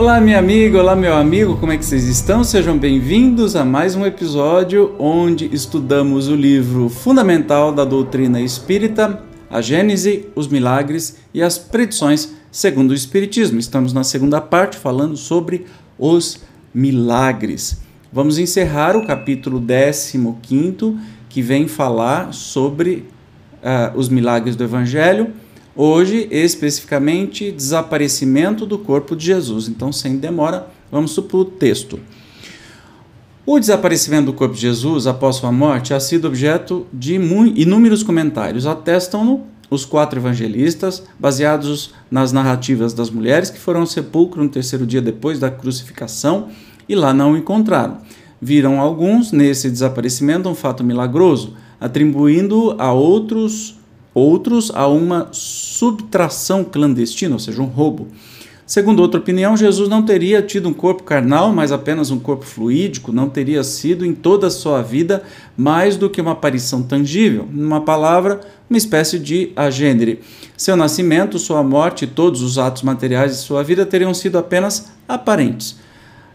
Olá, minha amiga, olá, meu amigo, como é que vocês estão? Sejam bem-vindos a mais um episódio onde estudamos o livro fundamental da doutrina espírita, a Gênese, os milagres e as predições segundo o Espiritismo. Estamos na segunda parte falando sobre os milagres. Vamos encerrar o capítulo 15, que vem falar sobre uh, os milagres do Evangelho Hoje, especificamente, desaparecimento do corpo de Jesus. Então, sem demora, vamos para o texto. O desaparecimento do corpo de Jesus após sua morte ha sido objeto de inúmeros comentários. Atestam-no os quatro evangelistas, baseados nas narrativas das mulheres que foram ao sepulcro no terceiro dia depois da crucificação e lá não o encontraram. Viram alguns nesse desaparecimento um fato milagroso, atribuindo a outros outros a uma subtração clandestina, ou seja, um roubo. Segundo outra opinião, Jesus não teria tido um corpo carnal, mas apenas um corpo fluídico, não teria sido em toda a sua vida mais do que uma aparição tangível, numa palavra, uma espécie de agênere. Seu nascimento, sua morte e todos os atos materiais de sua vida teriam sido apenas aparentes.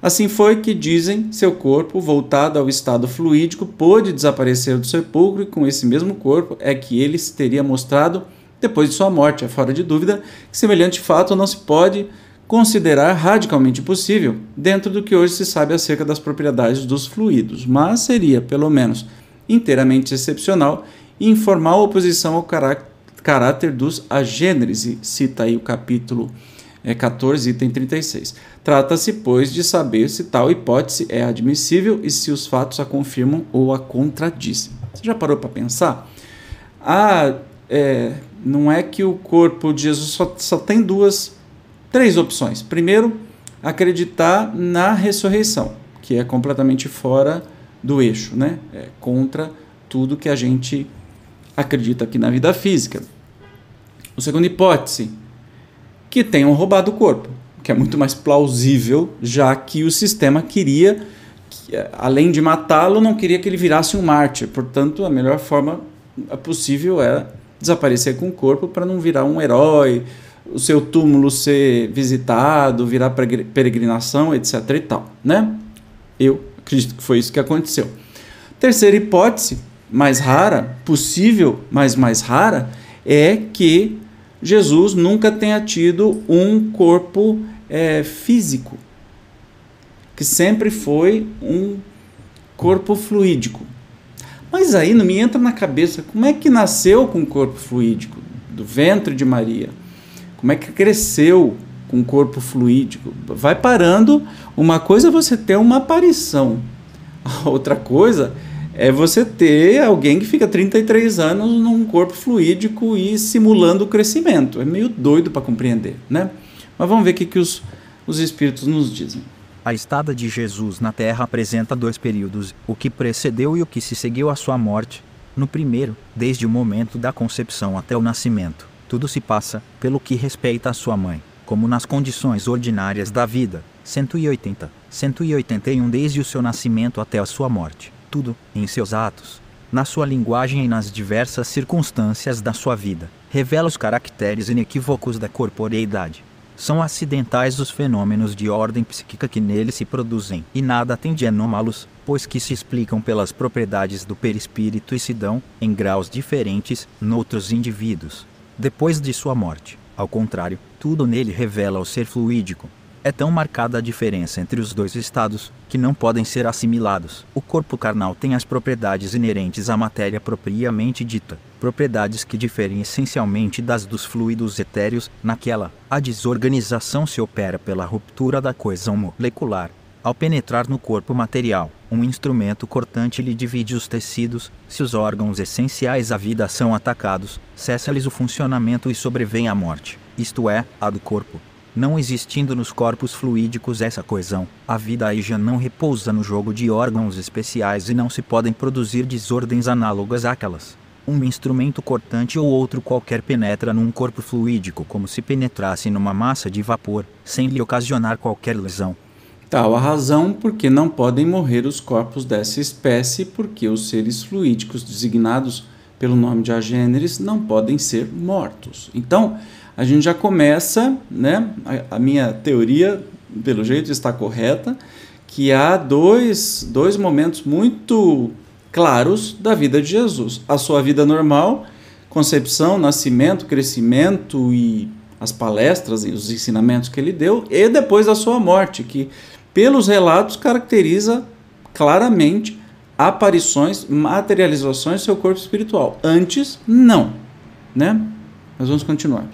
Assim foi que, dizem, seu corpo, voltado ao estado fluídico, pôde desaparecer do sepulcro e com esse mesmo corpo é que ele se teria mostrado depois de sua morte. É fora de dúvida que semelhante fato não se pode considerar radicalmente possível dentro do que hoje se sabe acerca das propriedades dos fluidos, mas seria, pelo menos, inteiramente excepcional e informal oposição ao caráter dos agêneres, cita aí o capítulo é 14, item 36. Trata-se, pois, de saber se tal hipótese é admissível e se os fatos a confirmam ou a contradizem. Você já parou para pensar? Ah, é, não é que o corpo de Jesus só, só tem duas, três opções. Primeiro, acreditar na ressurreição, que é completamente fora do eixo, né? É contra tudo que a gente acredita aqui na vida física. A segunda hipótese, que tenham roubado o corpo, que é muito mais plausível, já que o sistema queria, além de matá-lo, não queria que ele virasse um mártir. Portanto, a melhor forma possível era desaparecer com o corpo para não virar um herói, o seu túmulo ser visitado, virar peregrinação, etc. e tal, né? Eu acredito que foi isso que aconteceu. Terceira hipótese, mais rara, possível, mas mais rara, é que Jesus nunca tenha tido um corpo é, físico, que sempre foi um corpo fluídico. Mas aí não me entra na cabeça como é que nasceu com corpo fluídico do ventre de Maria? Como é que cresceu com corpo fluídico? Vai parando. Uma coisa é você ter uma aparição, a outra coisa é você ter alguém que fica 33 anos num corpo fluídico e simulando o crescimento. É meio doido para compreender, né? Mas vamos ver o que, que os, os espíritos nos dizem. A estada de Jesus na Terra apresenta dois períodos, o que precedeu e o que se seguiu à sua morte. No primeiro, desde o momento da concepção até o nascimento, tudo se passa, pelo que respeita a sua mãe, como nas condições ordinárias da vida. 180, 181 desde o seu nascimento até a sua morte tudo, em seus atos, na sua linguagem e nas diversas circunstâncias da sua vida, revela os caracteres inequívocos da corporeidade. São acidentais os fenômenos de ordem psíquica que nele se produzem, e nada tem de anômalos, pois que se explicam pelas propriedades do perispírito e se dão, em graus diferentes, noutros indivíduos. Depois de sua morte, ao contrário, tudo nele revela o ser fluídico, é tão marcada a diferença entre os dois estados que não podem ser assimilados. O corpo carnal tem as propriedades inerentes à matéria propriamente dita, propriedades que diferem essencialmente das dos fluidos etéreos. Naquela, a desorganização se opera pela ruptura da coesão molecular. Ao penetrar no corpo material, um instrumento cortante lhe divide os tecidos. Se os órgãos essenciais à vida são atacados, cessa-lhes o funcionamento e sobrevém a morte, isto é, a do corpo. Não existindo nos corpos fluídicos essa coesão, a vida aí já não repousa no jogo de órgãos especiais e não se podem produzir desordens análogas àquelas. Um instrumento cortante ou outro qualquer penetra num corpo fluídico como se penetrasse numa massa de vapor, sem lhe ocasionar qualquer lesão. Tal a razão porque não podem morrer os corpos dessa espécie, porque os seres fluídicos designados pelo nome de agêneres não podem ser mortos. Então, a gente já começa, né? A, a minha teoria pelo jeito está correta, que há dois, dois momentos muito claros da vida de Jesus: a sua vida normal, concepção, nascimento, crescimento e as palestras e os ensinamentos que ele deu, e depois da sua morte, que pelos relatos caracteriza claramente aparições, materializações do seu corpo espiritual. Antes, não, né? Mas vamos continuar.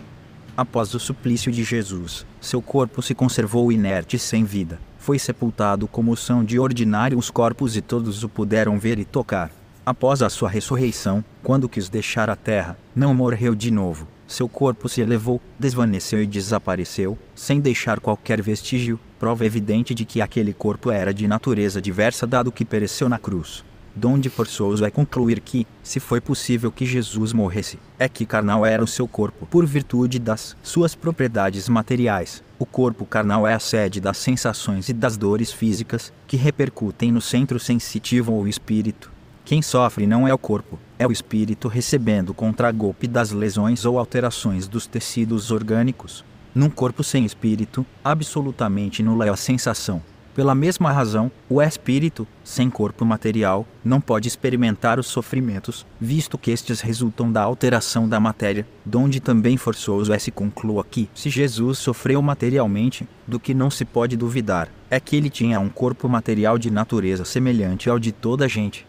Após o suplício de Jesus, seu corpo se conservou inerte sem vida. Foi sepultado como são de ordinário os corpos e todos o puderam ver e tocar. Após a sua ressurreição, quando quis deixar a terra, não morreu de novo. Seu corpo se elevou, desvaneceu e desapareceu, sem deixar qualquer vestígio, prova evidente de que aquele corpo era de natureza diversa dado que pereceu na cruz. Donde forçoso é concluir que, se foi possível que Jesus morresse, é que carnal era o seu corpo, por virtude das suas propriedades materiais. O corpo carnal é a sede das sensações e das dores físicas, que repercutem no centro sensitivo ou espírito. Quem sofre não é o corpo, é o espírito recebendo contragolpe das lesões ou alterações dos tecidos orgânicos. Num corpo sem espírito, absolutamente nula é a sensação, pela mesma razão, o espírito, sem corpo material, não pode experimentar os sofrimentos, visto que estes resultam da alteração da matéria, donde também forçoso é se conclua que, se Jesus sofreu materialmente, do que não se pode duvidar, é que ele tinha um corpo material de natureza semelhante ao de toda a gente.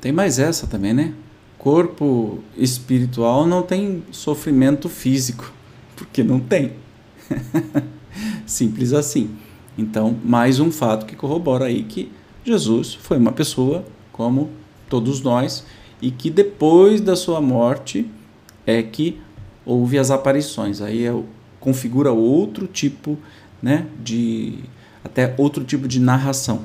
Tem mais essa também, né? Corpo espiritual não tem sofrimento físico, porque não tem. Simples assim. Então, mais um fato que corrobora aí que Jesus foi uma pessoa como todos nós e que depois da sua morte é que houve as aparições. Aí é, configura outro tipo, né, de até outro tipo de narração.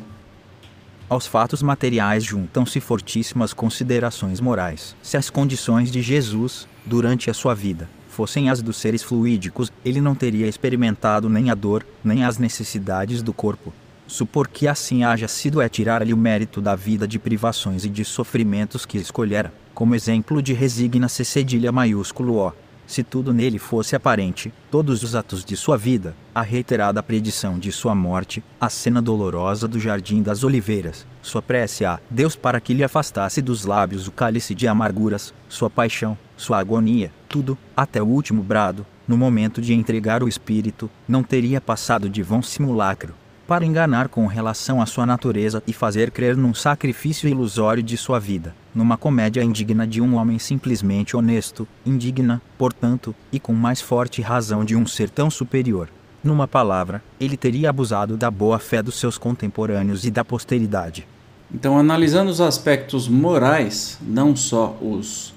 Aos fatos materiais juntam-se fortíssimas considerações morais. Se as condições de Jesus, durante a sua vida, fossem as dos seres fluídicos, ele não teria experimentado nem a dor, nem as necessidades do corpo. Supor que assim haja sido é tirar-lhe o mérito da vida de privações e de sofrimentos que escolhera, como exemplo de resigna C cedilha maiúsculo O. Se tudo nele fosse aparente, todos os atos de sua vida, a reiterada predição de sua morte, a cena dolorosa do Jardim das Oliveiras, sua prece a Deus para que lhe afastasse dos lábios o cálice de amarguras, sua paixão, sua agonia, tudo, até o último brado, no momento de entregar o espírito, não teria passado de vão simulacro, para enganar com relação à sua natureza e fazer crer num sacrifício ilusório de sua vida, numa comédia indigna de um homem simplesmente honesto, indigna, portanto, e com mais forte razão de um ser tão superior. Numa palavra, ele teria abusado da boa fé dos seus contemporâneos e da posteridade. Então, analisando os aspectos morais, não só os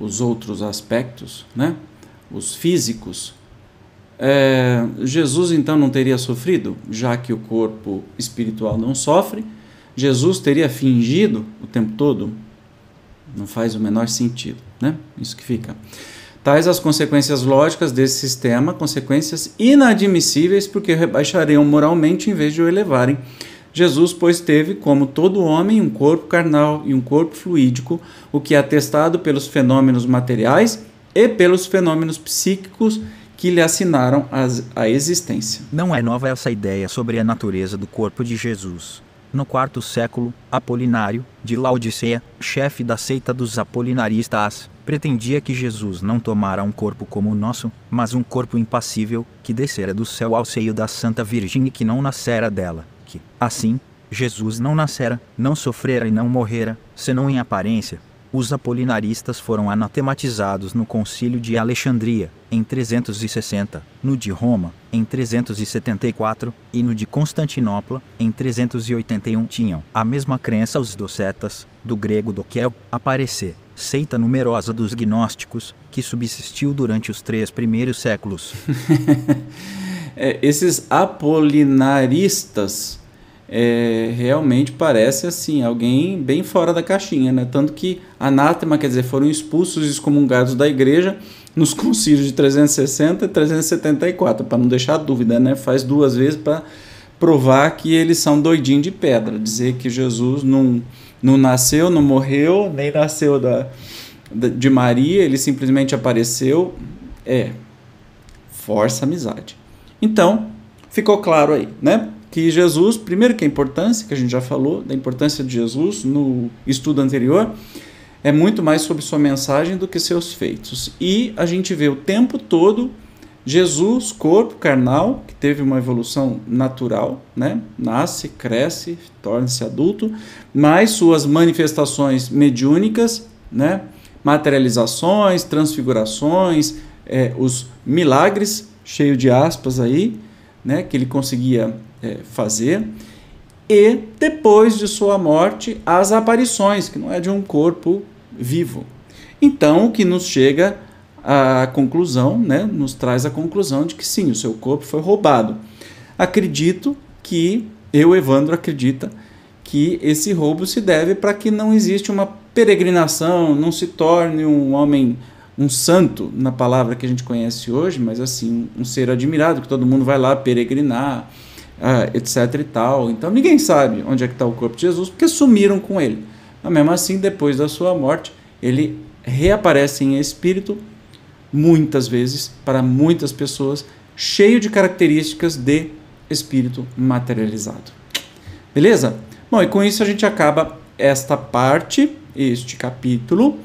os outros aspectos, né? os físicos, é, Jesus então não teria sofrido, já que o corpo espiritual não sofre. Jesus teria fingido o tempo todo? Não faz o menor sentido, né? Isso que fica. Tais as consequências lógicas desse sistema, consequências inadmissíveis, porque rebaixariam moralmente em vez de o elevarem Jesus, pois, teve, como todo homem, um corpo carnal e um corpo fluídico, o que é atestado pelos fenômenos materiais e pelos fenômenos psíquicos que lhe assinaram a existência. Não é nova essa ideia sobre a natureza do corpo de Jesus. No quarto século, Apolinário, de Laodiceia, chefe da seita dos apolinaristas, pretendia que Jesus não tomara um corpo como o nosso, mas um corpo impassível, que descera do céu ao seio da Santa Virgem e que não nascera dela que, assim, Jesus não nascera, não sofrera e não morrera, senão em aparência. Os apolinaristas foram anatematizados no Concílio de Alexandria, em 360, no de Roma, em 374, e no de Constantinopla, em 381. Tinham a mesma crença os docetas, do grego doquel, aparecer, seita numerosa dos gnósticos, que subsistiu durante os três primeiros séculos. é, esses apolinaristas é, realmente parece assim alguém bem fora da caixinha, né? Tanto que anátema, quer dizer, foram expulsos e excomungados da igreja nos concílios de 360 e 374, para não deixar dúvida, né? Faz duas vezes para provar que eles são doidinhos de pedra, dizer que Jesus não, não nasceu, não morreu, nem nasceu da, de Maria, ele simplesmente apareceu. É, força amizade. Então, ficou claro aí, né? Que Jesus, primeiro que a importância, que a gente já falou, da importância de Jesus no estudo anterior, é muito mais sobre sua mensagem do que seus feitos. E a gente vê o tempo todo Jesus, corpo carnal, que teve uma evolução natural, né? Nasce, cresce, torna-se adulto, mas suas manifestações mediúnicas, né? Materializações, transfigurações, é, os milagres, cheio de aspas aí, né? Que ele conseguia é, fazer. E depois de sua morte, as aparições, que não é de um corpo vivo. Então, o que nos chega a conclusão, né, nos traz a conclusão de que sim, o seu corpo foi roubado. Acredito que, eu, Evandro, acredita que esse roubo se deve para que não existe uma peregrinação, não se torne um homem, um santo, na palavra que a gente conhece hoje, mas assim, um ser admirado, que todo mundo vai lá peregrinar, ah, etc e tal. Então ninguém sabe onde é que está o corpo de Jesus, porque sumiram com ele. Mas mesmo assim, depois da sua morte, ele reaparece em espírito muitas vezes, para muitas pessoas, cheio de características de espírito materializado. Beleza? Bom, e com isso a gente acaba esta parte, este capítulo,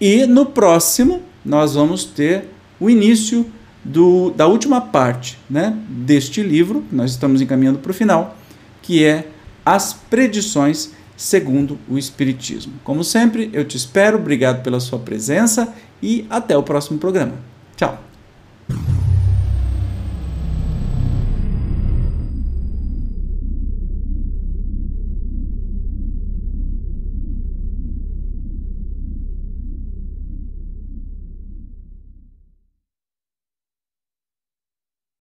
e no próximo nós vamos ter o início do, da última parte né, deste livro, nós estamos encaminhando para o final, que é as predições segundo o Espiritismo. Como sempre, eu te espero, obrigado pela sua presença e até o próximo programa.